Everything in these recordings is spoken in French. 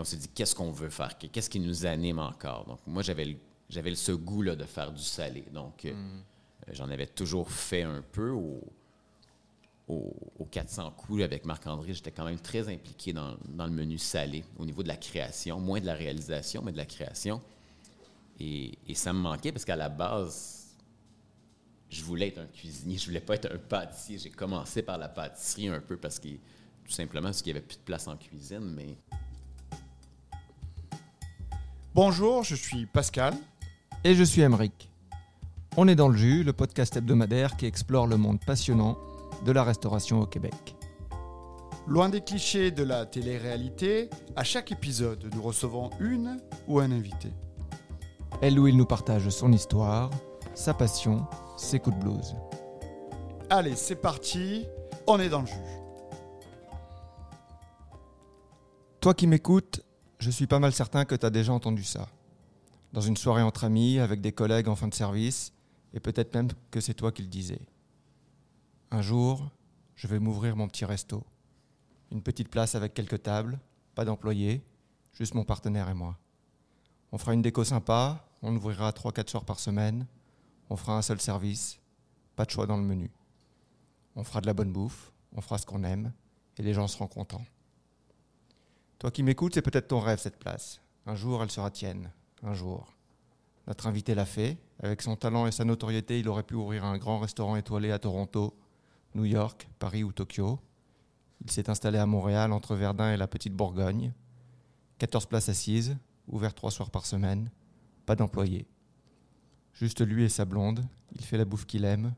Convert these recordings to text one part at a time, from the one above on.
Puis on s'est dit, qu'est-ce qu'on veut faire? Qu'est-ce qui nous anime encore? Donc, moi, j'avais j'avais ce goût-là de faire du salé. Donc, euh, mm. j'en avais toujours fait un peu au, au, 400 coups avec Marc-André. J'étais quand même très impliqué dans, dans, le menu salé au niveau de la création, moins de la réalisation, mais de la création. Et, et ça me manquait parce qu'à la base, je voulais être un cuisinier, je voulais pas être un pâtissier. J'ai commencé par la pâtisserie un peu parce que tout simplement parce qu'il n'y avait plus de place en cuisine, mais Bonjour, je suis Pascal. Et je suis Emeric. On est dans le jus, le podcast hebdomadaire qui explore le monde passionnant de la restauration au Québec. Loin des clichés de la télé-réalité, à chaque épisode, nous recevons une ou un invité. Elle ou il nous partage son histoire, sa passion, ses coups de blues. Allez, c'est parti, on est dans le jus. Toi qui m'écoutes, je suis pas mal certain que tu as déjà entendu ça. Dans une soirée entre amis, avec des collègues en fin de service, et peut-être même que c'est toi qui le disais. Un jour, je vais m'ouvrir mon petit resto. Une petite place avec quelques tables, pas d'employés, juste mon partenaire et moi. On fera une déco sympa, on ouvrira 3-4 soirs par semaine, on fera un seul service, pas de choix dans le menu. On fera de la bonne bouffe, on fera ce qu'on aime, et les gens seront contents. Toi qui m'écoutes, c'est peut-être ton rêve cette place. Un jour, elle sera tienne. Un jour. Notre invité l'a fait. Avec son talent et sa notoriété, il aurait pu ouvrir un grand restaurant étoilé à Toronto, New York, Paris ou Tokyo. Il s'est installé à Montréal entre Verdun et la Petite Bourgogne. 14 places assises, ouvert trois soirs par semaine, pas d'employés. Juste lui et sa blonde, il fait la bouffe qu'il aime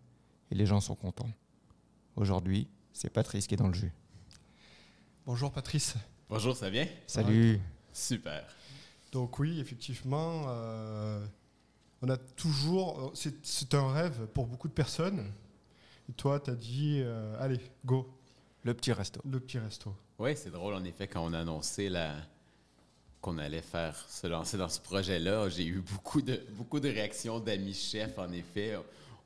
et les gens sont contents. Aujourd'hui, c'est Patrice qui est dans le jus. Bonjour Patrice. Bonjour, ça vient? Salut. Super. Donc oui, effectivement, euh, on a toujours... C'est un rêve pour beaucoup de personnes. Et toi, tu as dit, euh, allez, go. Le petit resto. Le petit resto. Oui, c'est drôle, en effet, quand on a annoncé la... qu'on allait faire se lancer dans ce projet-là, j'ai eu beaucoup de, beaucoup de réactions d'amis chefs, en effet.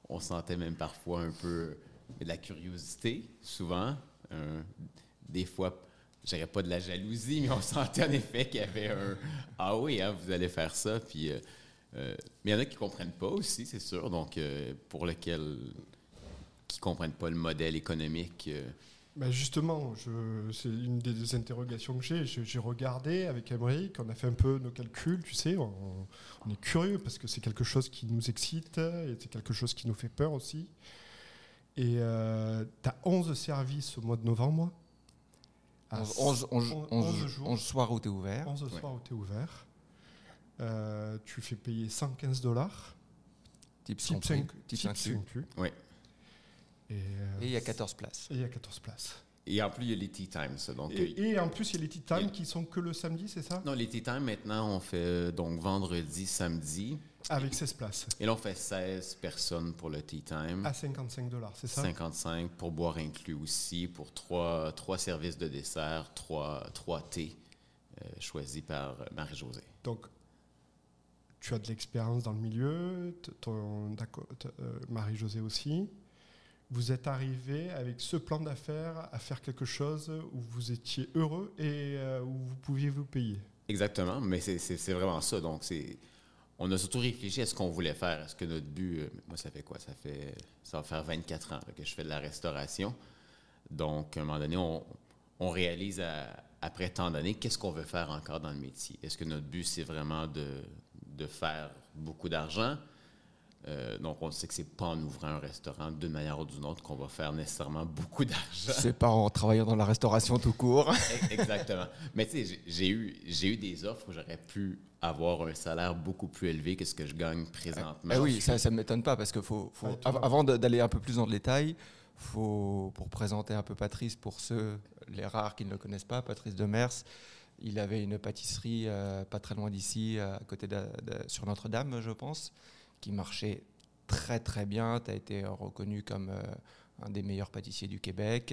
On sentait même parfois un peu de la curiosité, souvent. des fois je dirais pas de la jalousie, mais on sentait en effet qu'il y avait un Ah oui, hein, vous allez faire ça. Puis, euh, euh, mais il y en a qui ne comprennent pas aussi, c'est sûr. Donc, euh, pour lesquels qui ne comprennent pas le modèle économique. Ben justement, c'est une des interrogations que j'ai. J'ai regardé avec Emery, on a fait un peu nos calculs, tu sais, on, on est curieux parce que c'est quelque chose qui nous excite et c'est quelque chose qui nous fait peur aussi. Et tu as 11 services au mois de novembre. 11, ah, soirs où tu es ouvert. 11 soirs où tu es ouvert. Euh, tu fais payer 115 dollars. Type 5, Oui. Et il y a 14 places. Et il y a 14 places. Et en plus, il y a les tea times. Donc, et, euh, et, en plus, il y a les tea times qui sont que le samedi, c'est ça? Non, les tea times, maintenant, on fait euh, donc vendredi, samedi. Avec 16 places. Et là, on fait 16 personnes pour le tea time. À 55 dollars, c'est ça? 55 pour boire inclus aussi, pour trois, trois services de dessert, trois, trois thés euh, choisis par Marie-Josée. Donc, tu as de l'expérience dans le milieu, Marie-Josée aussi vous êtes arrivé avec ce plan d'affaires à faire quelque chose où vous étiez heureux et euh, où vous pouviez vous payer. Exactement, mais c'est vraiment ça. Donc, on a surtout réfléchi à ce qu'on voulait faire. Est-ce que notre but, euh, moi, ça fait quoi? Ça fait, ça va faire 24 ans que je fais de la restauration. Donc, à un moment donné, on, réalise après tant d'années, qu'est-ce qu'on veut faire encore dans le métier? Est-ce que notre but, c'est vraiment de faire beaucoup d'argent? Euh, donc, on sait que c'est pas en ouvrant un restaurant d'une manière ou d'une autre qu'on va faire nécessairement beaucoup d'argent. C'est pas en travaillant dans la restauration tout court. Exactement. Mais tu sais, j'ai eu, j'ai eu des offres où j'aurais pu avoir un salaire beaucoup plus élevé que ce que je gagne présentement. Eh oui, ça ne m'étonne pas parce que faut, faut avant d'aller un peu plus dans le détail, faut, pour présenter un peu Patrice, pour ceux, les rares qui ne le connaissent pas, Patrice Demers, il avait une pâtisserie euh, pas très loin d'ici, à côté de, sur Notre-Dame, je pense qui marchait très très bien. Tu as été reconnu comme euh, un des meilleurs pâtissiers du Québec.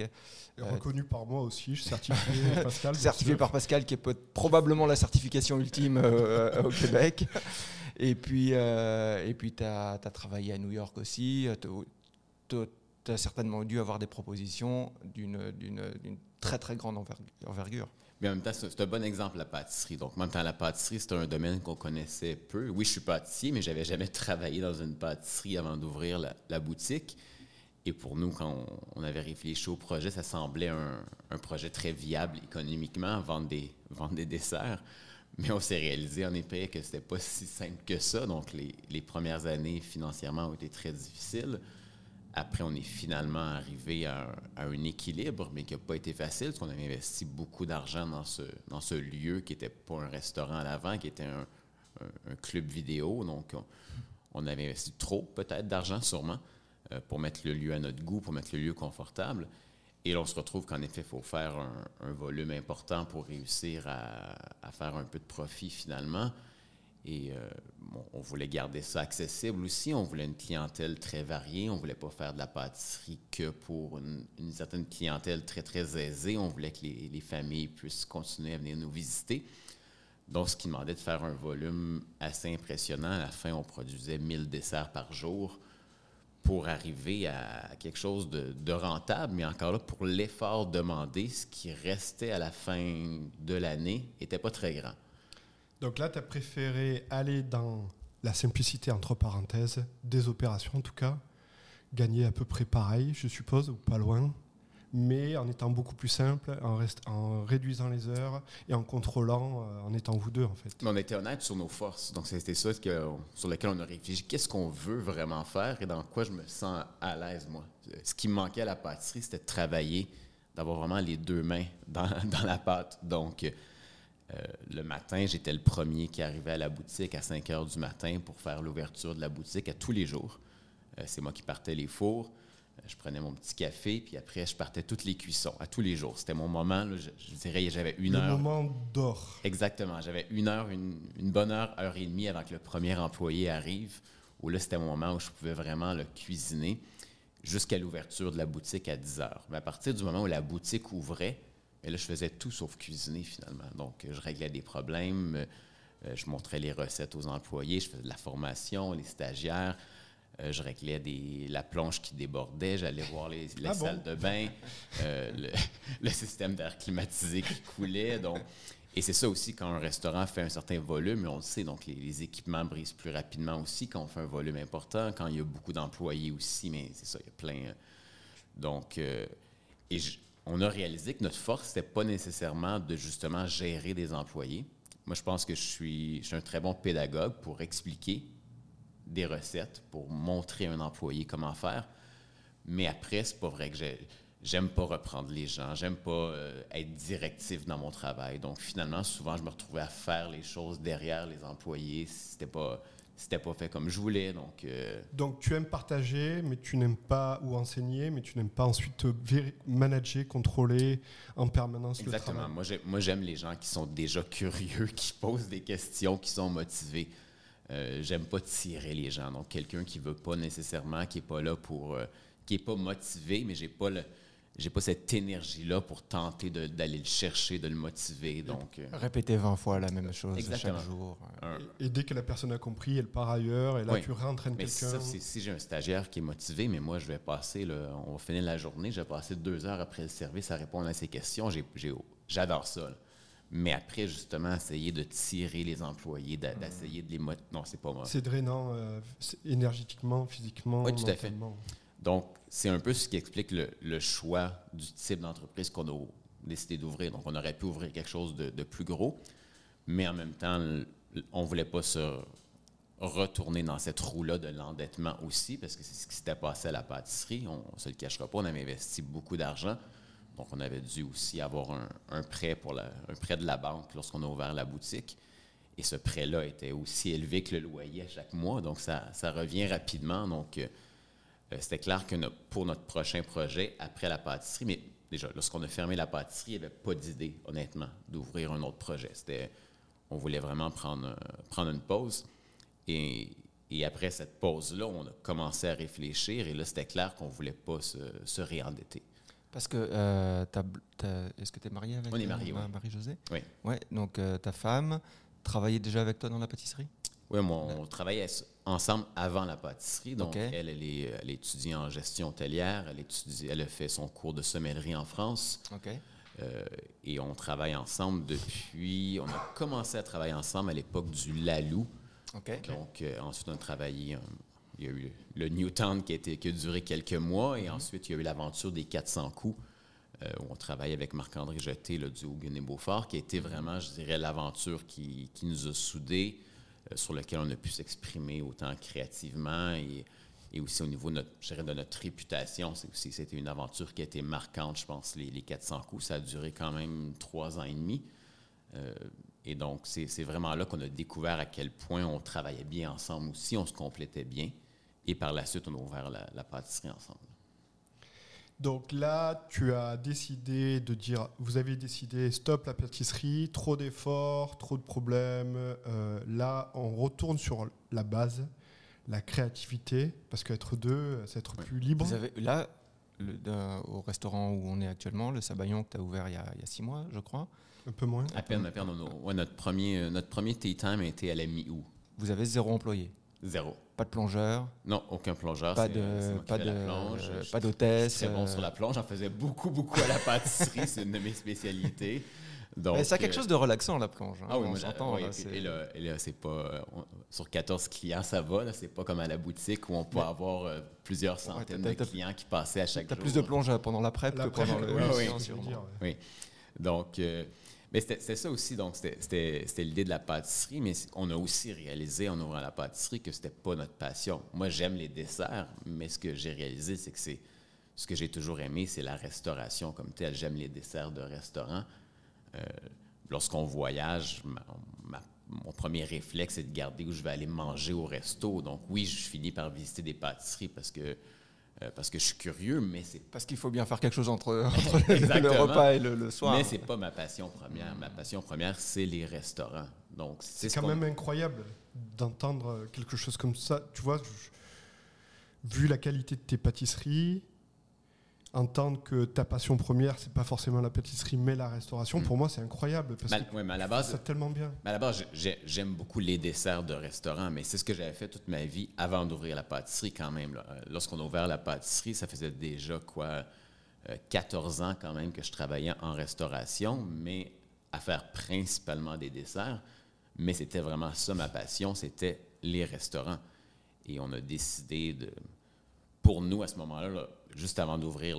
Et reconnu par moi aussi, je suis certifié Pascal. certifié par Pascal, qui est probablement la certification ultime euh, au Québec. Et puis, euh, et puis tu as, travaillé à New York aussi. Tu as certainement dû avoir des propositions d'une très très grande envergure. Mais en même temps, c'est un bon exemple, la pâtisserie. Donc, en même temps, la pâtisserie, c'était un domaine qu'on connaissait peu. Oui, je suis pâtissier, mais j'avais jamais travaillé dans une pâtisserie avant d'ouvrir la, boutique. Et pour nous, quand on, avait réfléchi au projet, ça semblait un, projet très viable économiquement, vendre des, vendre des desserts. Mais on s'est réalisé en effet que c'était pas si simple que ça. Donc, les, les premières années financièrement ont été très difficiles. Après, on est finalement arrivé à un, équilibre, mais qui n'a pas été facile, parce qu'on avait investi beaucoup d'argent dans ce, lieu qui n'était pas un restaurant à l'avant, qui était un, club vidéo. Donc, on, avait investi trop, peut-être, d'argent, sûrement, euh, pour mettre le lieu à notre goût, pour mettre le lieu confortable. Et là, on se retrouve qu'en effet, il faut faire un, volume important pour réussir à, faire un peu de profit finalement. Et euh, on voulait garder ça accessible aussi. On voulait une clientèle très variée. On voulait pas faire de la pâtisserie que pour une, certaine clientèle très, très aisée. On voulait que les, familles puissent continuer à venir nous visiter. Donc, ce qui demandait de faire un volume assez impressionnant. À la fin, on produisait 1000 desserts par jour pour arriver à quelque chose de, de rentable. Mais encore là, pour l'effort demandé, ce qui restait à la fin de l'année n'était pas très grand. Donc là, tu as préféré aller dans la simplicité, entre parenthèses, des opérations en tout cas, gagner à peu près pareil, je suppose, ou pas loin, mais en étant beaucoup plus simple, en, en réduisant les heures et en contrôlant, euh, en étant vous deux en fait. on était honnête sur nos forces, donc c'était ça sur lequel on a réfléchi. Qu'est-ce qu'on veut vraiment faire et dans quoi je me sens à l'aise, moi? Ce qui me manquait à la pâtisserie, c'était de travailler, d'avoir vraiment les deux mains dans, dans la pâte. Donc, euh, le matin, j'étais le premier qui arrivait à la boutique à 5 heures du matin pour faire l'ouverture de la boutique à tous les jours. Euh, c'est moi qui partais les fours. Euh, je prenais mon petit café, puis après, je partais toutes les cuissons, à tous les jours. C'était mon moment, je, dirais, j'avais une heure. Le moment d'or. Exactement. J'avais une heure, une, bonne heure, heure et demie avant que le premier employé arrive, où là, c'était mon moment où je pouvais vraiment le cuisiner jusqu'à l'ouverture de la boutique à 10 heures. Mais à partir du moment où la boutique ouvrait, et là, je faisais tout sauf cuisiner finalement. Donc, je réglais des problèmes, euh, je montrais les recettes aux employés, je faisais de la formation, les stagiaires. Euh, je réglais des, la planche qui débordait, j'allais voir les, ah salles de bain, euh, le, système d'air climatisé qui coulait. Donc, et c'est ça aussi quand un restaurant fait un certain volume, on le sait, donc les, les, équipements brisent plus rapidement aussi quand on fait un volume important, quand il y a beaucoup d'employés aussi, mais c'est ça, il y a plein. donc, et je, on a réalisé que notre force, n'était pas nécessairement de justement gérer des employés. Moi, je pense que je suis, je suis un très bon pédagogue pour expliquer des recettes, pour montrer à un employé comment faire. Mais après, c'est pas vrai que j'aime pas reprendre les gens, j'aime pas euh, être directif dans mon travail. Donc finalement, souvent, je me retrouvais à faire les choses derrière les employés. C'était pas c'était pas fait comme je voulais. Donc, euh, donc tu aimes partager, mais tu n'aimes pas, ou enseigner, mais tu n'aimes pas ensuite manager, contrôler en permanence Exactement. le travail. Moi, j'aime les gens qui sont déjà curieux, qui posent des questions, qui sont motivés. Euh, j'aime pas tirer les gens. Donc, quelqu'un qui veut pas nécessairement, qui est pas là pour... Euh, qui est pas motivé, mais j'ai pas le j'ai pas cette énergie-là pour tenter d'aller le chercher, de le motiver. Donc, euh, Répéter 20 fois la même chose chaque jour. Et, dès que la personne a compris, elle part ailleurs, et là, tu réentraînes quelqu'un. Si j'ai un stagiaire qui est motivé, mais moi, je vais passer, on va finir la journée, je vais passer deux heures après le service à répondre à ses questions. J'adore ça. Mais après, justement, essayer de tirer les employés, d'essayer de les motiver. Non, c'est pas moi. C'est drainant euh, énergétiquement, physiquement. Oui, tout à fait. Donc, c'est un peu ce qui explique le, choix du type d'entreprise qu'on a décidé d'ouvrir. Donc, on aurait pu ouvrir quelque chose de, plus gros, mais en même temps, on ne voulait pas se retourner dans cette roue-là de l'endettement aussi, parce que c'est ce qui s'était passé à la pâtisserie. On ne se le cachera pas, on avait investi beaucoup d'argent. Donc, on avait dû aussi avoir un, prêt pour un prêt de la banque lorsqu'on a ouvert la boutique. Et ce prêt-là était aussi élevé que le loyer à chaque mois. Donc, ça, ça revient rapidement. Donc, euh, c'était clair que pour notre prochain projet, après la pâtisserie, mais déjà, lorsqu'on a fermé la pâtisserie, il n'y avait pas d'idée, honnêtement, d'ouvrir un autre projet. C'était, on voulait vraiment prendre, euh, prendre une pause. Et, après cette pause-là, on a commencé à réfléchir et là, c'était clair qu'on ne voulait pas se, réendetter. Parce que, euh, est-ce que tu es marié avec On est marié, Marie-Josée? Oui. Ouais, donc ta femme travaillait déjà avec toi dans la pâtisserie? Oui, on travaillait ensemble avant la pâtisserie. Donc, elle, elle, est, elle étudie en gestion hôtelière. Elle, étudie, elle a fait son cours de sommellerie en France. et on travaille ensemble depuis. On a commencé à travailler ensemble à l'époque du Lalou. Donc, ensuite, on a travaillé. il y a eu le Newtown qui a, été, qui a duré quelques mois, et mm-hmm. ensuite, il y a eu l'aventure des 400 coups. où on travaille avec Marc-André Jeté, le duo Beaufort, qui a été vraiment, je dirais, l'aventure qui, qui, nous a soudés, sur lequel on a pu s'exprimer autant créativement et, aussi au niveau de notre, réputation. C'était une aventure qui a été marquante, je pense, les, les, 400 coups. Ça a duré quand même trois ans et demi. Euh, et donc, c'est vraiment là qu'on a découvert à quel point on travaillait bien ensemble aussi, on se complétait bien. Et par la suite, on a ouvert la, pâtisserie ensemble. Donc là, tu as décidé de dire, vous avez décidé, stop la pâtisserie, trop d'efforts, trop de problèmes. Euh, là, on retourne sur la base la créativité, parce qu'être deux, c'est être plus libre. Vous avez, là, au restaurant où on est actuellement, le Sabayon que tu as ouvert il y, a, six mois, je crois. Un peu moins. À peine, à peine. notre, premier, euh, notre premier tea time a été à la mi-août. Vous avez zéro employé Zéro. Pas de plongeur Non, aucun plongeur. Pas de, pas de, pas d'hôtesse. Très bon sur la plonge. J'en faisais beaucoup, beaucoup à la pâtisserie. c'est une de mes spécialités. Donc, ça a quelque euh, chose de relaxant, la plonge. Hein, ah oui, on s'entend. et, là, c'est pas. Euh, sur 14 clients, ça va. C'est pas comme à la boutique où on peut avoir euh, plusieurs centaines de clients qui passaient à chaque jour. Tu as plus de plonge pendant la prep que pendant le. Oui, oui, oui. Donc. Mais c'était ça aussi, donc c'était l'idée de la pâtisserie, mais on a aussi réalisé en ouvrant la pâtisserie que c'était pas notre passion. Moi, j'aime les desserts, mais ce que j'ai réalisé, c'est que c'est ce que j'ai toujours aimé, c'est la restauration comme telle. J'aime les desserts de restaurant. Euh, lorsqu'on voyage, mon premier réflexe, c'est de garder où je vais aller manger au resto. Donc oui, je finis par visiter des pâtisseries parce que parce que je suis curieux, mais c'est parce qu'il faut bien faire quelque chose entre, le repas et le, soir. Mais c'est pas ma passion première. Ma passion première, c'est les restaurants. Donc c'est quand même incroyable d'entendre quelque chose comme ça. Tu vois, vu la qualité de tes pâtisseries, entendre que ta passion première, c'est pas forcément la pâtisserie, mais la restauration, pour mm. moi, c'est incroyable. Parce que mais à la base, c'est tellement bien. Mais à la base, j'aime beaucoup les desserts de restaurant, mais c'est ce que j'avais fait toute ma vie avant d'ouvrir la pâtisserie quand même. Euh, lorsqu'on a ouvert la pâtisserie, ça faisait déjà quoi 14 euh, ans quand même que je travaillais en restauration, mais à faire principalement des desserts. Mais c'était vraiment ça ma passion, c'était les restaurants. Et on a décidé de, pour nous à ce moment-là, là, juste avant d'ouvrir,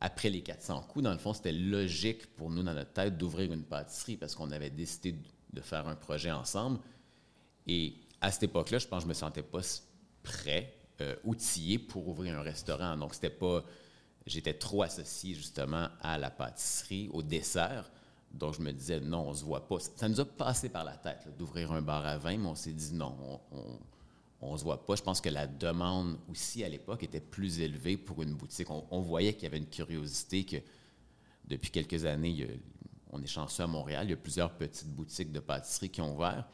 après les 400 coups, dans le fond, c'était logique pour nous, dans notre tête, d'ouvrir une pâtisserie parce qu'on avait décidé de faire un projet ensemble. Et à cette époque-là, je pense que je me sentais pas prêt, euh, outillé pour ouvrir un restaurant. Donc, c'était pas. J'étais trop associé justement à la pâtisserie, au dessert. Donc, je me disais, non, on se voit pas. Ça nous a passé par la tête d'ouvrir un bar à vin, mais on s'est dit, non, on on ne se voit pas. Je pense que la demande aussi à l'époque était plus élevée pour une boutique. On, voyait qu'il y avait une curiosité que depuis quelques années, on est chanceux à Montréal, il y a plusieurs petites boutiques de pâtisserie qui ont ouvert.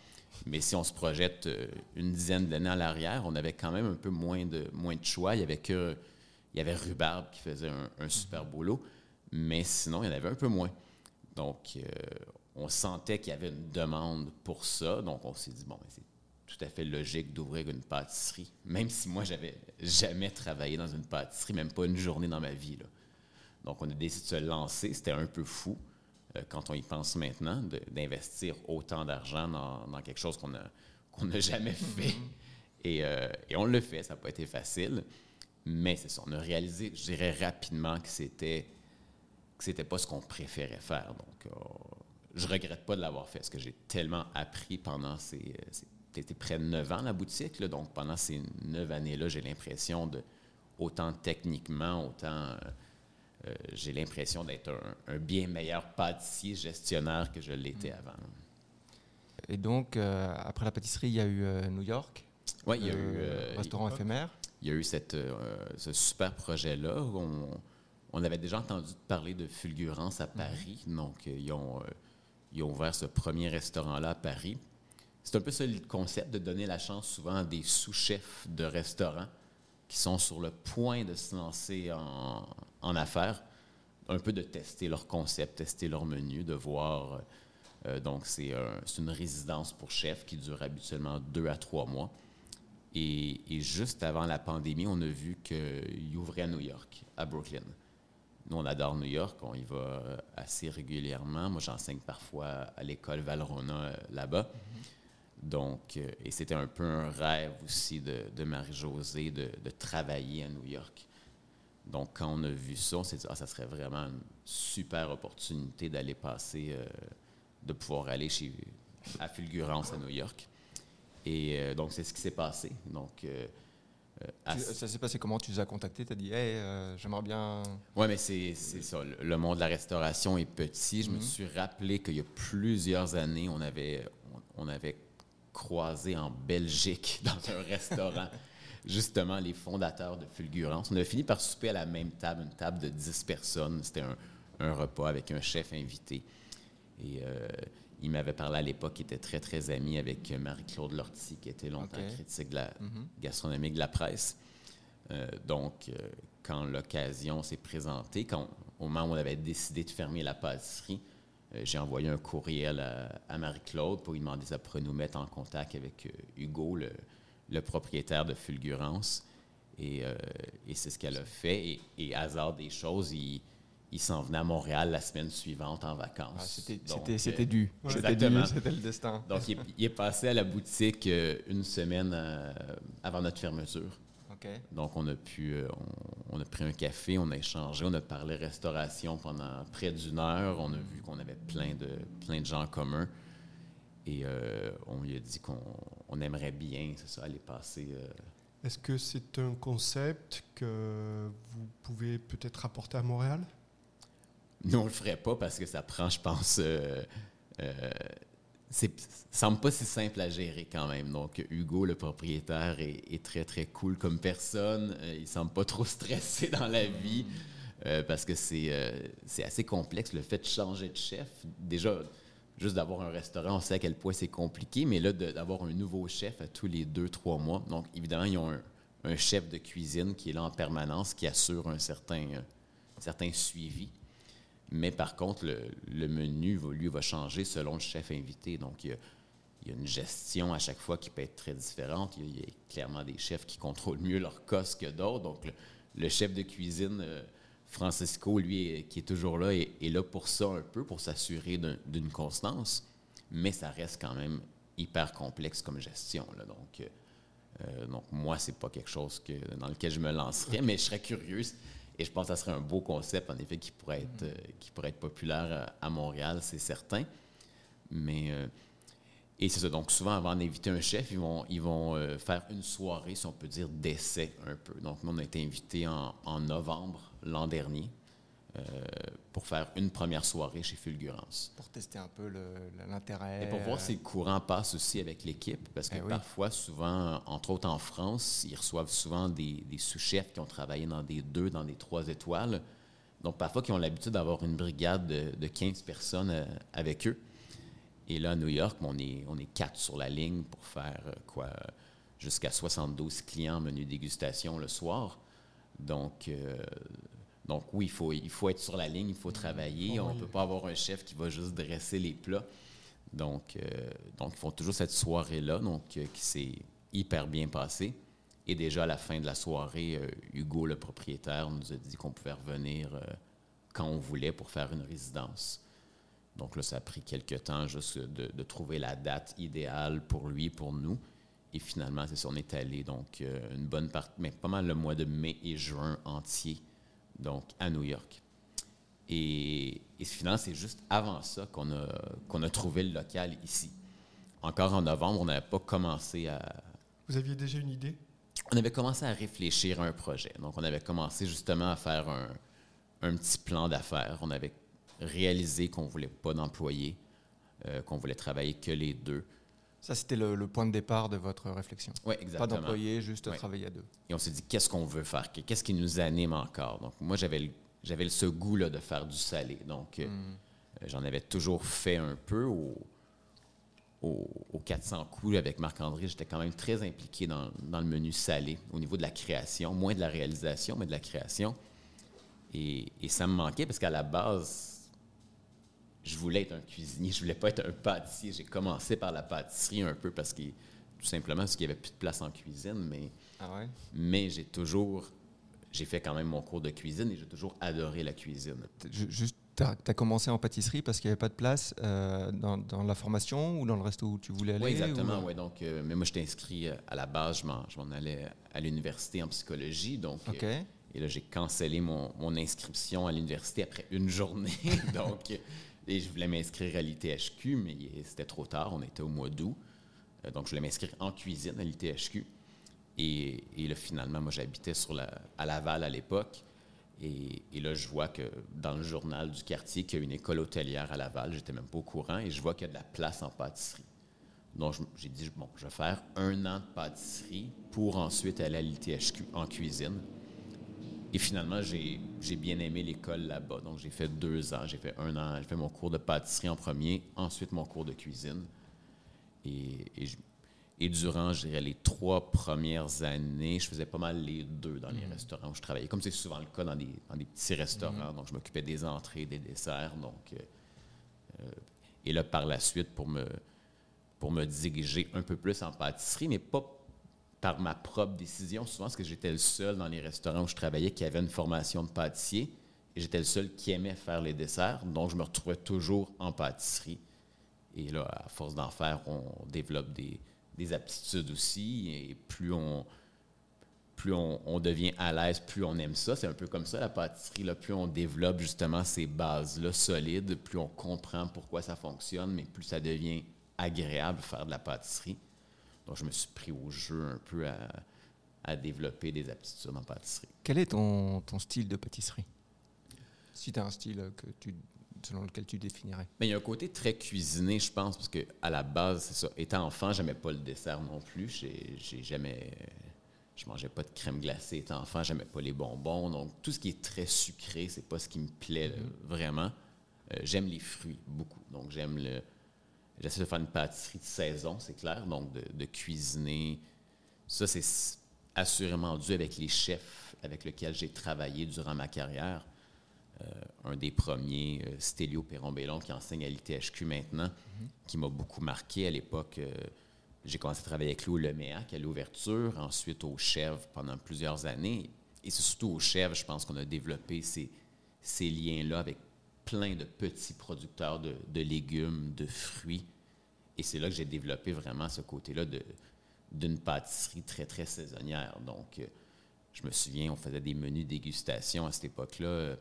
Mais si on se projette euh, une dizaine d'années à l'arrière, on avait quand même un peu moins de, moins de choix. Il y avait que il y avait Rhubarbe qui faisait un, super boulot, mais sinon, il y en avait un peu moins. Donc, euh, on sentait qu'il y avait une demande pour ça. Donc, on s'est dit, bon, c'est tout à fait logique d'ouvrir une pâtisserie, même si moi, j'avais jamais travaillé dans une pâtisserie, même pas une journée dans ma vie. Donc, on a décidé de se lancer. C'était un peu fou euh, quand on y pense maintenant, d'investir autant d'argent dans, quelque chose qu'on n'a jamais fait. Mm-hmm. euh, et, on le fait, ça n'a pas été facile. Mais c'est ça, on a réalisé, je dirais rapidement que c'était que c'était pas ce qu'on préférait faire. Donc, euh, je regrette pas de l'avoir fait, parce que j'ai tellement appris pendant ces, ces été près de neuf ans la boutique. donc pendant ces neuf années-là, j'ai l'impression de, autant techniquement, autant euh, euh, j'ai l'impression d'être un, bien meilleur pâtissier gestionnaire que je l'étais mm. avant. Et donc, euh, après la pâtisserie, il y a eu New York. Oui, il y a eu. restaurant éphémère. Il y a eu cette, ce super projet-là. On, on, avait déjà entendu parler de Fulgurance à mm-hmm. Paris. Donc, ils ont, ils ont ouvert ce premier restaurant-là à Paris. C'est un peu ça le concept de donner la chance souvent à des sous-chefs de restaurants qui sont sur le point de se lancer en, en affaires, un peu de tester leur concept, tester leur menu, de voir. Euh, donc, c'est une résidence pour chefs qui dure habituellement deux à trois mois. Et, juste avant la pandémie, on a vu qu'il ouvrait à New York, à Brooklyn. nous, on adore New York, on y va euh, assez régulièrement. Moi, j'enseigne parfois à l'école Valrona euh, là-bas. Mm-hmm. Donc, euh, et c'était un peu un rêve aussi de, Marie-Josée de, travailler à New York. Donc, quand on a vu ça, on s'est dit, ah, ça serait vraiment une super opportunité d'aller passer, de pouvoir aller chez, à Fulgurance à New York. Et donc, c'est ce qui s'est passé. Donc, euh, ça s'est passé comment? Tu les as contactés Tu as dit, hey, euh, j'aimerais bien. Oui, mais c'est ça. Le monde de la restauration est petit. Je me mhm. suis rappelé qu'il y a plusieurs années, on avait, on, avait croisé en Belgique dans un restaurant. justement les fondateurs de Fulgurance. On avait fini par souper à la même table, une table de 10 personnes. C'était un, un, repas avec un chef invité. Et euh, il m'avait parlé à l'époque qu'il était très, très ami avec Marie-Claude Lortie, qui était longtemps critique de la mhm. gastronomique de la presse. Euh, donc, euh, quand l'occasion s'est présentée, quand, au moment où on avait décidé de fermer la pâtisserie, j'ai envoyé un courriel à, Marie-Claude pour lui demander si elle pourrait nous mettre en contact avec Hugo, le, propriétaire de Fulgurance. Et, c'est ce qu'elle a fait. Et, et, hasard des choses, il, il s'en venait à Montréal la semaine suivante en vacances. Ah, c'était euh, dû. C'était le destin. Donc, il est, passé à la boutique euh, une semaine euh, avant notre fermeture. Donc, on a pu, on, a pris un café, on a échangé, on a parlé restauration pendant près d'une heure. On a vu qu'on avait plein de, plein de gens en commun. Et on lui a dit qu'on aimerait bien, c'est ça, aller passer. Est-ce que c'est un concept que vous pouvez peut-être apporter à Montréal? Nous, on le ferait pas parce que ça prend, je pense, euh, euh, c'est semble pas si simple à gérer quand même. Donc, Hugo, le propriétaire, est, très, très cool comme personne. Euh, il semble pas trop stressé dans la vie euh, parce que c'est assez complexe. Le fait de changer de chef, déjà, juste d'avoir un restaurant, on sait à quel point c'est compliqué, mais là, d'avoir un nouveau chef à tous les deux, trois mois. Donc, évidemment, ils ont un, un, chef de cuisine qui est là en permanence, qui assure un certain, un certain suivi. Mais par contre, le, menu, lui, va changer selon le chef invité. Donc, il y, a, une gestion à chaque fois qui peut être très différente. Il y a, clairement des chefs qui contrôlent mieux leur cosse que d'autres. Donc, le, chef de cuisine, euh, Francisco, lui, qui est toujours là, est, là pour ça un peu, pour s'assurer d'une constance. Mais ça reste quand même hyper complexe comme gestion. Donc, euh, donc, moi, c'est pas quelque chose dans lequel je me lancerais, mais je serais curieuse et je pense que ça serait un beau concept, en effet, qui pourrait être, euh, populaire euh, à, Montréal, c'est certain. Mais. Euh, et c'est ça. Donc, souvent, avant d'inviter un chef, ils vont, faire une soirée, si on peut dire, d'essai un peu. Donc, nous, on a été invités en novembre l'an dernier. Euh, pour faire une première soirée chez Fulgurance. Pour tester un peu l'intérêt. Et pour voir si le courant passe aussi avec l'équipe, parce que eh parfois, souvent, entre autres en France, ils reçoivent souvent des, sous-chefs qui ont travaillé dans des deux, dans des trois étoiles. Donc, parfois, qui ont l'habitude d'avoir une brigade de, 15 personnes euh, avec eux. Et là, à New York, on est, on est quatre sur la ligne pour faire euh, quoi jusqu'à 72 clients menu dégustation le soir. Donc, donc oui, il faut, il faut être sur la ligne, il faut travailler. On ne peut pas avoir un chef qui va juste dresser les plats. Donc, euh, donc ils font toujours cette soirée-là, donc euh, qui s'est hyper bien passée. Et déjà à la fin de la soirée, euh, Hugo, le propriétaire, nous a dit qu'on pouvait revenir quand on voulait pour faire une résidence. Donc là, ça a pris quelques temps juste de, trouver la date idéale pour lui, pour nous. Et finalement, c'est ça, on est allé donc une bonne partie, mais pas mal le mois de mai et juin entier donc à New York. Et, et finalement, c'est juste avant ça qu'on a, qu'on a trouvé le local ici. Encore en novembre, on n'avait pas commencé à... Vous aviez déjà une idée? On avait commencé à réfléchir à un projet. Donc, on avait commencé justement à faire un, un petit plan d'affaires. On avait réalisé qu'on ne voulait pas d'employés, euh, qu'on voulait travailler que les deux. Ça, c'était le, point de départ de votre réflexion. Oui, exactement. Pas d'employés, juste travailler à deux. Et on s'est dit, qu'est-ce qu'on veut faire? Qu'est-ce qui nous anime encore? Donc, moi, j'avais j'avais ce goût-là de faire du salé. Donc, euh, hmm. euh, j'en avais toujours fait un peu au, au, 400 coups avec Marc-André. J'étais quand même très impliqué dans, dans, le menu salé, au niveau de la création, moins de la réalisation, mais de la création. Et, et ça me manquait parce qu'à la base, je voulais être un cuisinier, je voulais pas être un pâtissier. J'ai commencé par la pâtisserie un peu parce que tout simplement parce qu'il y avait plus de place en cuisine, mais ah mais j'ai toujours j'ai fait quand même mon cours de cuisine et j'ai toujours adoré la cuisine. Juste, tu as, commencé en pâtisserie parce qu'il n'y avait pas de place euh, dans, dans, la formation ou dans le resto où tu voulais aller Oui, exactement. Ouais, donc, euh, mais moi, j'étais inscrit euh, à la base, je m'en allais à l'université en psychologie. Donc, et là, j'ai cancellé mon, mon, inscription à l'université après une journée. donc, et je voulais m'inscrire à l'ITHQ, mais c'était trop tard. On était au mois d'août. donc, je voulais m'inscrire en cuisine à l'ITHQ. Et, et, là, finalement, moi, j'habitais à Laval à l'époque. Et, là, je vois que dans le journal du quartier qu'il y a une école hôtelière à Laval. J'étais même pas au courant. Et je vois qu'il y a de la place en pâtisserie. Donc, j'ai dit, bon, je vais faire un an de pâtisserie pour ensuite aller à l'ITHQ en cuisine. Et finalement, j'ai bien aimé l'école là-bas. Donc, j'ai fait deux ans. J'ai fait un an. J'ai fait mon cours de pâtisserie en premier, ensuite mon cours de cuisine. Et, et je, et durant, je dirais, les trois premières années, je faisais pas mal les deux dans les mm. restaurants où je travaillais, comme c'est souvent le cas dans des, dans des petits restaurants. Mm. Donc, je m'occupais des entrées, des desserts. Donc, euh, euh, et là, par la suite, pour me, pour me diriger un peu plus en pâtisserie, mais pas par ma propre décision, souvent parce que j'étais le seul dans les restaurants où je travaillais qui avait une formation de pâtissier et j'étais le seul qui aimait faire les desserts. Donc, je me retrouvais toujours en pâtisserie. Et là, à force d'en faire, on développe des des aptitudes aussi. Et plus on, plus on, devient à l'aise, plus on aime ça. C'est un peu comme ça, la pâtisserie. Là. Plus on développe justement ces bases-là solides, plus on comprend pourquoi ça fonctionne, mais plus ça devient agréable faire de la pâtisserie. Donc, je me suis pris au jeu un peu à, à développer des aptitudes en pâtisserie. Quel est ton, ton style de pâtisserie? Si tu as un style que tu selon lequel tu définirais? Mais il y a un côté très cuisiné, je pense, parce que à la base, c'est ça. Étant enfant, j'aimais pas le dessert non plus. J'ai jamais. Je mangeais pas de crème glacée étant enfant, j'aimais pas les bonbons. Donc, tout ce qui est très sucré, c'est pas ce qui me plaît mm-hmm. vraiment. Euh, j'aime les fruits beaucoup. Donc, j'aime le. J'essaie de faire une pâtisserie de saison, c'est clair. Donc, de, de cuisiner. Ça, c'est assurément dû avec les chefs avec lesquels j'ai travaillé durant ma carrière. Euh, un des premiers, euh, Stélio Perron-Bellon, qui enseigne à l'ITHQ maintenant, mhm. qui m'a beaucoup marqué à l'époque. Euh, j'ai commencé à travailler avec au Leméac à l'ouverture, ensuite au Chèvre pendant plusieurs années. Et c'est surtout au Chèvre, je pense qu'on a développé ces, ces liens-là avec plein de petits producteurs de, de légumes, de fruits. Et c'est là que j'ai développé vraiment ce côté-là d'une pâtisserie très, très saisonnière. Donc, je me souviens, on faisait des menus dégustation à cette époque-là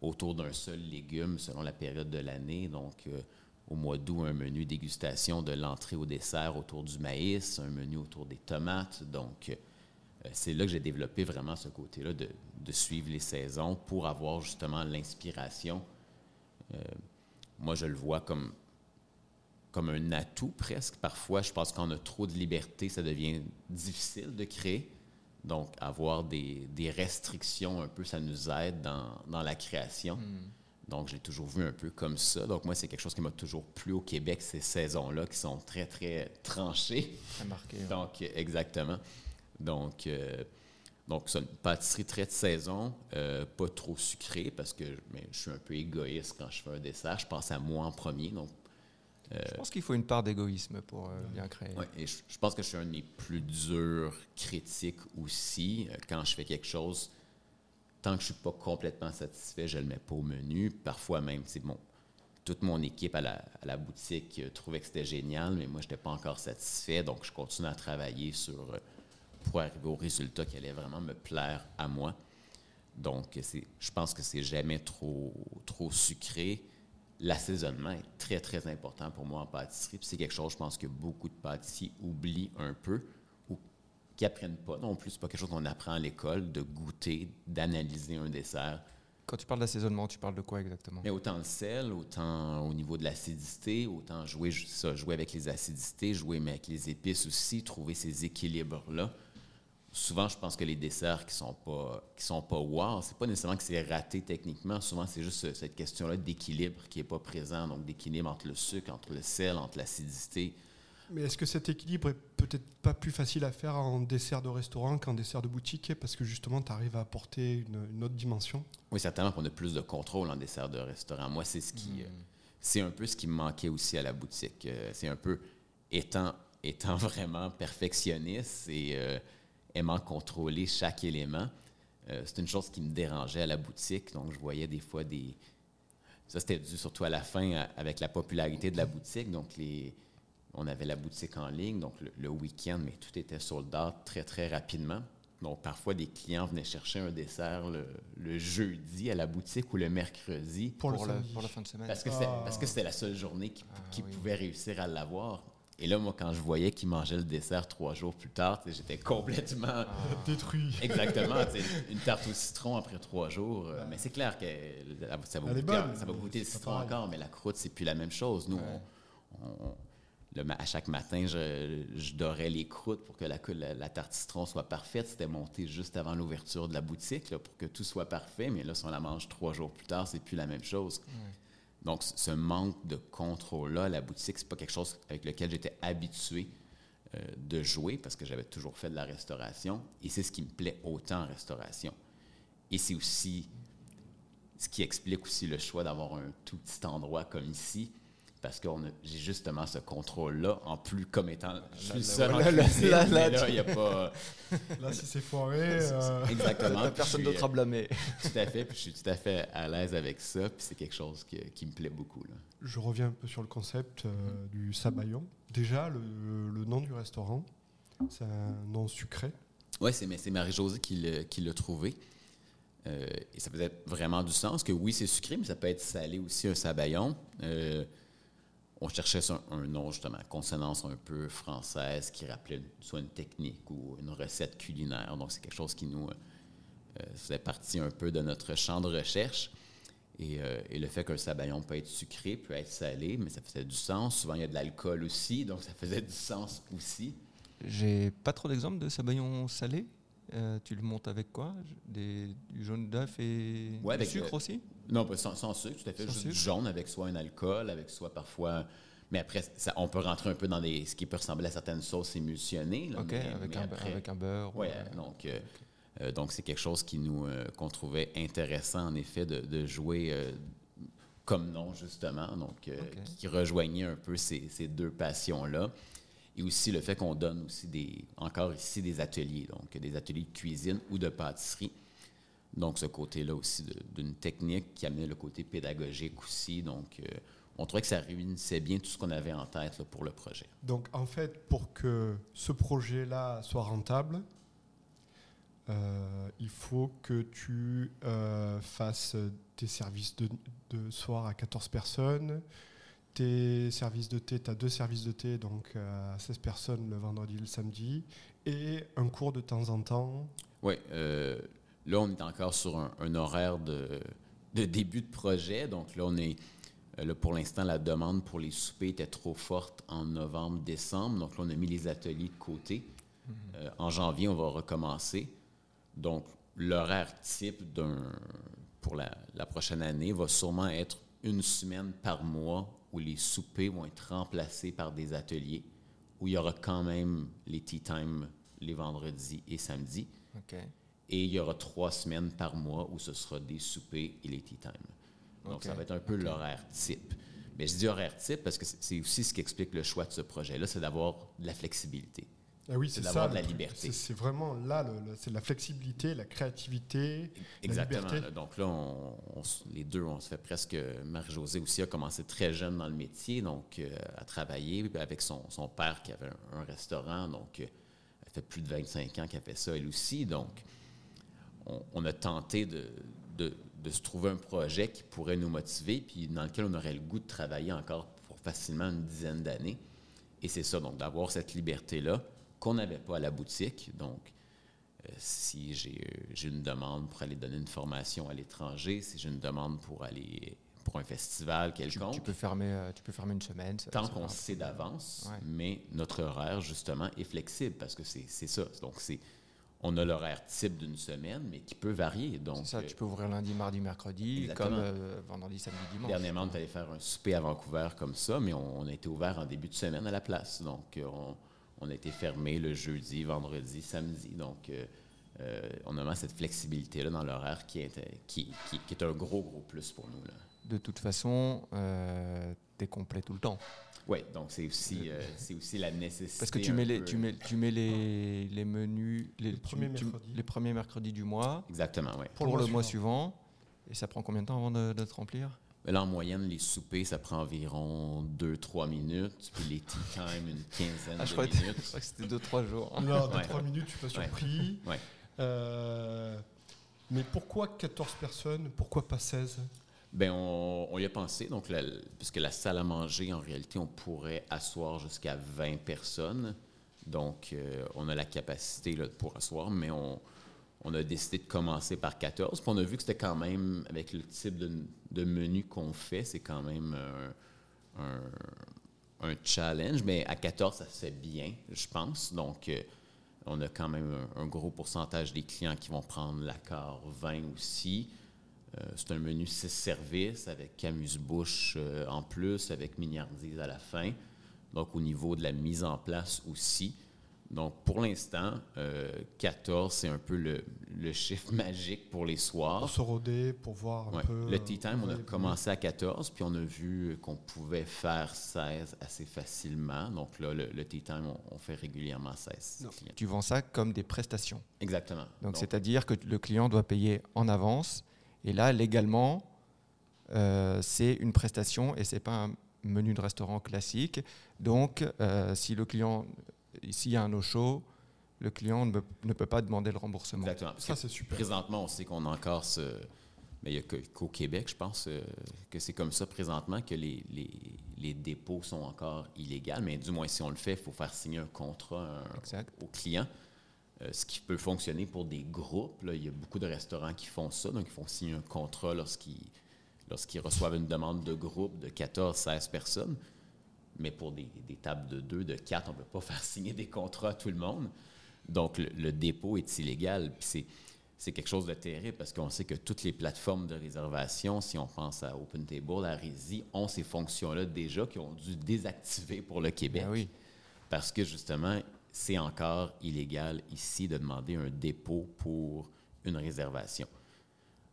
autour d'un seul légume selon la période de l'année. Donc, euh, au mois d'août, un menu dégustation de l'entrée au dessert autour du maïs, un menu autour des tomates. Donc, euh, c'est là que j'ai développé vraiment ce côté-là de, suivre les saisons pour avoir justement l'inspiration. Euh, moi, je le vois comme, comme un atout presque. Parfois, je pense qu'on a trop de liberté, ça devient difficile de créer. Donc, avoir des, restrictions un peu, ça nous aide dans, la création. Hmm. Donc, j'ai toujours vu un peu comme ça. Donc, moi, c'est quelque chose qui m'a toujours plu au Québec, ces saisons-là qui sont très, très tranchées. Très marquées. Donc, exactement. Donc, euh, donc c'est une pâtisserie très de saison, euh, pas trop sucrée parce que mais je suis un peu égoïste quand je fais un dessert. Je pense à moi en premier. Donc, je pense qu'il faut une part d'égoïsme pour euh, bien créer. Oui, et je, pense que je suis un des plus durs critiques aussi. Euh, quand je fais quelque chose, tant que je ne suis pas complètement satisfait, je ne le mets pas au menu. Parfois même, c'est bon. Toute mon équipe à la, boutique euh, trouvait que c'était génial, mais moi, je n'étais pas encore satisfait. Donc, je continue à travailler sur, pour arriver au résultat qui allait vraiment me plaire à moi. Donc, je pense que c'est jamais trop, trop sucré l'assaisonnement est très, très important pour moi en pâtisserie. c'est quelque chose, je pense, que beaucoup de pâtissiers oublient un peu ou qui apprennent pas non plus. C'est pas quelque chose qu'on apprend à l'école, de goûter, d'analyser un dessert. Quand tu parles d'assaisonnement, tu parles de quoi exactement? Mais autant le sel, autant au niveau de l'acidité, autant jouer, ça, jouer avec les acidités, jouer avec les épices aussi, trouver ces équilibres-là souvent, je pense que les desserts qui sont pas qui sont pas wow, c'est pas nécessairement que c'est raté techniquement. Souvent, c'est juste cette question-là d'équilibre qui est pas présent. Donc, d'équilibre entre le sucre, entre le sel, entre l'acidité. Mais est-ce que cet équilibre est peut-être pas plus facile à faire en dessert de restaurant qu'en dessert de boutique? Parce que justement, tu arrives à apporter une, autre dimension Oui, certainement qu'on a plus de contrôle en dessert de restaurant. Moi, c'est ce qui, hmm. c'est un peu ce qui me manquait aussi à la boutique. Euh, c'est un peu étant étant vraiment perfectionniste et euh, aimant contrôler chaque élément, Euh, c'est une chose qui me dérangeait à la boutique. Donc, je voyais des fois des. Ça, c'était dû surtout à la fin à- avec la popularité de la boutique. Donc, les... on avait la boutique en ligne, donc le, le week-end, mais tout était sold out très, très rapidement. Donc, parfois, des clients venaient chercher un dessert le, le jeudi à la boutique ou le mercredi Pour, pour, le, le, samedi. pour la fin de semaine. parce que c'était Ah. parce que c'était la seule journée qui, Ah, qui oui. pouvait réussir à l'avoir. Et là, moi, quand je voyais qu'ils mangeaient le dessert trois jours plus tard, j'étais complètement... Ah. Détruit. Exactement, une tarte au citron après trois jours. euh, mais c'est clair que ça va, goûter, bonne, ça va mais goûter le citron pareil. encore, mais la croûte, c'est plus la même chose. Nous, Ouais. on- on- le ma- à chaque matin, je, je dorais les croûtes pour que la, cou- la, la tarte citron soit parfaite. C'était monté juste avant l'ouverture de la boutique là, pour que tout soit parfait. Mais là, si on la mange trois jours plus tard, c'est plus la même chose. Donc, ce manque de contrôle-là la boutique, c'est pas quelque chose avec lequel j'étais habitué euh, de jouer parce que j'avais toujours fait de la restauration et c'est ce qui me plaît autant en restauration. Et c'est aussi ce qui explique aussi le choix d'avoir un tout petit endroit comme ici parce que j'ai justement ce contrôle-là en plus comme étant je suis seul en là, là, cuisine, là, là, là, il n'y a pas Là, si c'est foiré. euh, exactement T'as personne d'autre à blâmer. euh, tout à fait puis je suis tout à fait à l'aise avec ça puis c'est quelque chose que- qui me plaît beaucoup là. Je reviens un peu sur le concept euh, du sabayon. Déjà, le, le nom du restaurant, c'est un nom sucré. Oui, c'est, mais c'est Marie-Josée qui l'a, qui l'a trouvé. Euh, et ça faisait vraiment du sens que oui, c'est sucré, mais ça peut être salé aussi, un sabayon. On cherchait un, un nom, justement, consonance un peu française qui rappelait soit une technique ou une recette culinaire. Donc, c'est quelque chose qui nous euh, euh, faisait partie un peu de notre champ de recherche. Et, euh, et le fait qu'un sabayon peut être sucré, peut être salé, mais ça faisait du sens. Souvent, il y a de l'alcool aussi, donc ça faisait du sens aussi. J'ai pas trop d'exemples de sabayon salé. Euh, tu le montes avec quoi? Des, Du jaune d'œuf et Ouais, du sucre aussi? Non, pas sans, sans sucre, tout à fait. Sans juste du jaune avec soit un alcool, avec soit parfois. Mais après, ça, on peut rentrer un peu dans des, ce qui peut ressembler à certaines sauces émulsionnées. là, Ok, mais- avec, mais un, après- avec un beurre. ou, Ouais, euh, donc euh, euh, donc c'est quelque chose qui nous euh, qu'on trouvait intéressant en effet de, de jouer euh, comme nom justement, donc qui, rejoignait un peu ces, ces deux passions là. Et aussi le fait qu'on donne aussi des encore ici des ateliers, donc des ateliers de cuisine ou de pâtisserie. Donc ce côté-là aussi d'une technique qui amenait le côté pédagogique aussi. Donc euh, on trouvait que ça réunissait bien tout ce qu'on avait en tête là, pour le projet. Donc, en fait, pour que ce projet-là soit rentable, euh, il faut que tu euh, fasses tes services de, de soir à 14 personnes, tes services de thé, tu as deux services de thé, donc à 16 personnes le vendredi et le samedi, et un cours de temps en temps. Oui, euh, là, on est encore sur un, horaire de, début de projet. Donc là, on est. euh, pour l'instant, la demande pour les soupers était trop forte en novembre, décembre. Donc là, on a mis les ateliers de côté. Euh, en janvier, on va recommencer. Donc, l'horaire type pour la, prochaine année va sûrement être une semaine par mois où les soupers vont être remplacés par des ateliers, où il y aura quand même les tea time les vendredis et samedis. Et il y aura trois semaines par mois où ce sera des soupers et les tea time. Donc, ça va être un peu l'horaire type. Mais je dis horaire type parce que c'est- aussi ce qui explique le choix de ce projet-là, c'est d'avoir de la flexibilité. Ah oui, C'est d'avoir de la liberté. C'est- vraiment là, c'est la flexibilité, la créativité. Exactement. liberté. là. Donc là, on- les deux, on se fait presque. Marie-Josée aussi a commencé très jeune dans le métier, donc euh, à travailler avec son, son père qui avait un, un restaurant. Donc, euh, elle fait plus de 25 ans qu'elle fait ça, elle aussi. Donc, on, on a tenté de, de- de se trouver un projet qui pourrait nous motiver, puis dans lequel on aurait le goût de travailler encore pour facilement une dizaine d'années. Et c'est ça, donc d'avoir cette liberté-là qu'on n'avait pas à la boutique. Donc, euh, si j'ai euh, j'ai une demande pour aller donner une formation à l'étranger, si j'ai une demande pour aller pour un festival Tu, quelconque, tu peux fermer, euh, tu peux fermer une semaine. ça- tant qu'on sait d'avance, Ouais. mais notre horaire, justement, est flexible parce que c'est c'est ça. Donc, c'est on a l'horaire type d'une semaine, mais qui peut varier. Donc, ça, euh, tu peux ouvrir lundi, mardi, mercredi, Exactement. comme euh, vendredi, samedi, dimanche. Dernièrement, on allé faire un souper à Vancouver comme ça, mais on, on a été ouvert en début de semaine à la place. Donc, euh, on, on a été fermé le jeudi, vendredi, samedi. Donc, euh, euh, on a vraiment cette flexibilité-là dans l'horaire qui est, qui, qui- qui est un gros, gros plus pour nous. Là. De toute façon, euh, t'es complet tout le temps. Oui, donc c'est aussi, euh, c'est aussi la nécessité. Parce que tu mets les, peu- tu mets, tu mets les, les menus les, tu- premiers tu- mercredis. les premiers mercredis du mois Exactement, oui. pour, le mois suivant. Et ça prend combien de temps avant de, de te remplir? Mais Là, en moyenne, les soupers, ça prend environ 2-3 minutes, puis les tea time, une quinzaine Ah, je de croyais que- minutes. je crois que c'était 2-3 jours. Non, dans Ouais. 3 minutes, je suis pas Ouais. surpris. Ouais. Euh, mais pourquoi 14 personnes? Pourquoi pas 16 Ben, on, y a pensé, donc, puisque la salle à manger, en réalité, on pourrait asseoir jusqu'à 20 personnes. Donc, euh, on a la capacité là, pour asseoir, mais on, on a décidé de commencer par 14. Puis on a vu que c'était quand même, avec le type de, menu qu'on fait, c'est quand même un challenge. Mais à 14, ça se fait bien, je pense. Donc, euh, on a quand même un, un gros pourcentage des clients qui vont prendre l'accord 20 aussi. Euh, c'est un menu 6 services avec amuse-bouche euh, en plus, avec mignardise à la fin. Donc, au niveau de la mise en place aussi. Donc, pour l'instant, euh, 14, c'est un peu le, le chiffre magique pour les soirs. Pour se roder, pour voir un Ouais. peu. Le tea time, on a commencé à 14, puis on a vu qu'on pouvait faire 16 assez facilement. Donc là, le, le tea time, on, on fait régulièrement 16 Non. clients. Tu vends ça comme des prestations. Exactement. Donc, c'est-à-dire que le client doit payer en avance. Et là, légalement, euh, c'est une prestation et c'est pas un menu de restaurant classique. Donc, euh, si le client, s'il y a un no-show, le client ne, ne peut pas demander le remboursement. Exactement. Ça, c'est super. Présentement, on sait qu'on a encore ce. Mais il n'y a qu'au Québec, je pense, euh, que c'est comme ça présentement que les, les, les dépôts sont encore illégaux. Mais du moins, si on le fait, il faut faire signer un contrat un- au client. Euh, ce qui peut fonctionner pour des groupes. là. Il y a beaucoup de restaurants qui font ça. Donc, ils font signer un contrat lorsqu'ils reçoivent une demande de groupe de 14, 16 personnes. Mais pour des, des tables de 2, de 4, on ne peut pas faire signer des contrats à tout le monde. Donc, le, le dépôt est illégal. C'est, quelque chose de terrible parce qu'on sait que toutes les plateformes de réservation, si on pense à OpenTable, à Risi, ont ces fonctions-là déjà qui ont dû désactiver pour le Québec. Ben oui. Parce que justement, c'est encore illégal ici de demander un dépôt pour une réservation.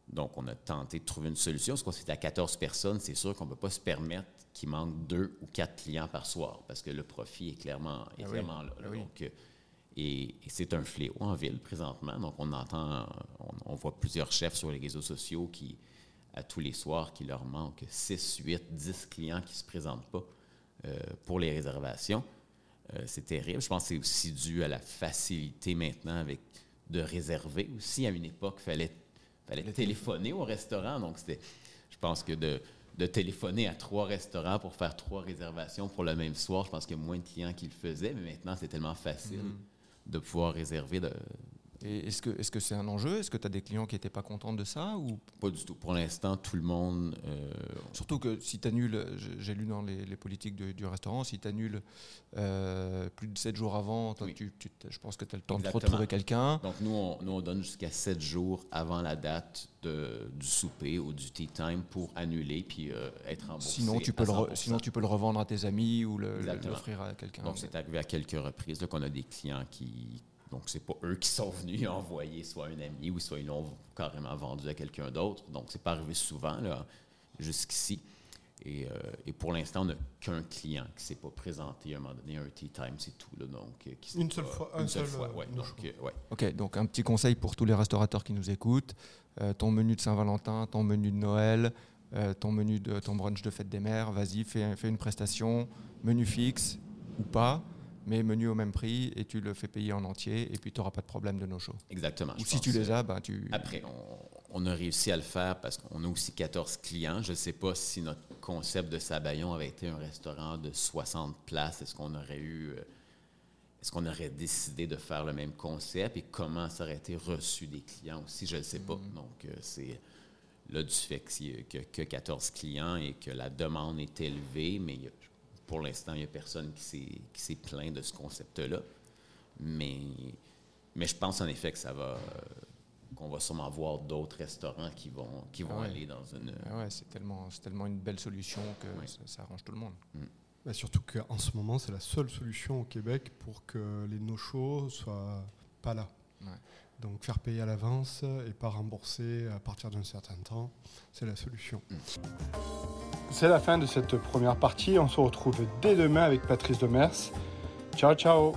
Donc, on a tenté de trouver une solution. Parce qu'on c'était à 14 personnes, c'est sûr qu'on ne peut pas se permettre qu'il manque deux ou quatre clients par soir parce que le profit est clairement, est Ah oui. clairement là. là. Ah. Donc, euh, et, et c'est un fléau en ville présentement. Donc, on entend, on, on voit plusieurs chefs sur les réseaux sociaux qui, à tous les soirs, qui leur manque 6, 8, 10 clients qui ne se présentent pas euh, pour les réservations. Euh, c'est terrible. Je pense que c'est aussi dû à la facilité maintenant avec de réserver aussi. À une époque, il fallait, fallait téléphoner au restaurant. Donc, c'était, je pense que de, de téléphoner à trois restaurants pour faire trois réservations pour le même soir, je pense qu'il y a moins de clients qui le faisaient. Mais maintenant, c'est tellement facile de pouvoir réserver. De, Et est-ce que c'est un enjeu? Est-ce que tu as des clients qui n'étaient pas contents de ça ou? Pas du tout. Pour l'instant, tout le monde. euh, Surtout que si tu annules, j'ai lu dans les, les politiques de- du restaurant, si tu annules plus de 7 jours avant, toi, Oui. tu, tu- je pense que tu as le temps de retrouver quelqu'un. Donc, nous on, nous, on donne jusqu'à sept jours avant la date de- du souper ou du tea time pour annuler puis euh, être remboursé. Sinon tu, peux le re- 100%. sinon, tu peux le revendre à tes amis ou l'offrir à quelqu'un. Donc, c'est arrivé à quelques reprises qu'on a des clients qui. Donc, c'est pas eux qui sont venus et envoyer soit un ami ou soit ils l'ont carrément vendu à quelqu'un d'autre. Donc, c'est pas arrivé souvent là, jusqu'ici. Et, euh, et pour l'instant, on n'a qu'un client qui s'est pas présenté à un moment donné un tea time, c'est tout. Là, donc, euh, qui Une seule pas- fois, Une un seule seul, fois, euh, ouais. Donc, euh. Ok, donc un petit conseil pour tous les restaurateurs qui nous écoutent. Euh, ton menu de Saint-Valentin, ton menu de Noël, euh, ton menu de ton brunch de fête des mères, vas-y, fais, fais une prestation, menu fixe ou pas, mais menu au même prix et tu le fais payer en entier et puis tu n'auras pas de problème de no-show. Exactement. Ou si tu les euh, as, ben tu... Après, on, on a réussi à le faire parce qu'on a aussi 14 clients. Je ne sais pas si notre concept de Sabayon avait été un restaurant de 60 places. Est-ce qu'on aurait eu. euh, Est-ce qu'on aurait décidé de faire le même concept et comment ça aurait été reçu des clients aussi? Je ne sais pas. Donc, euh, c'est là du fait que, que, que 14 clients et que la demande est élevée, mais il y a- pour l'instant, il n'y a personne qui s'est- qui s'est plaint de ce concept-là. Mais, mais je pense en effet que ça va. qu'on va sûrement voir d'autres restaurants qui vont, qui vont Ah ouais. aller dans une. Ah ouais, c'est tellement, c'est tellement une belle solution que ça, ça arrange tout le monde. Bah, surtout qu'en ce moment, c'est la seule solution au Québec pour que les no-shows soient pas là. Ouais. Donc faire payer à l'avance et pas rembourser à partir d'un certain temps, c'est la solution. Mm. C'est la fin de cette première partie. On se retrouve dès demain avec Patrice Demers. Ciao, ciao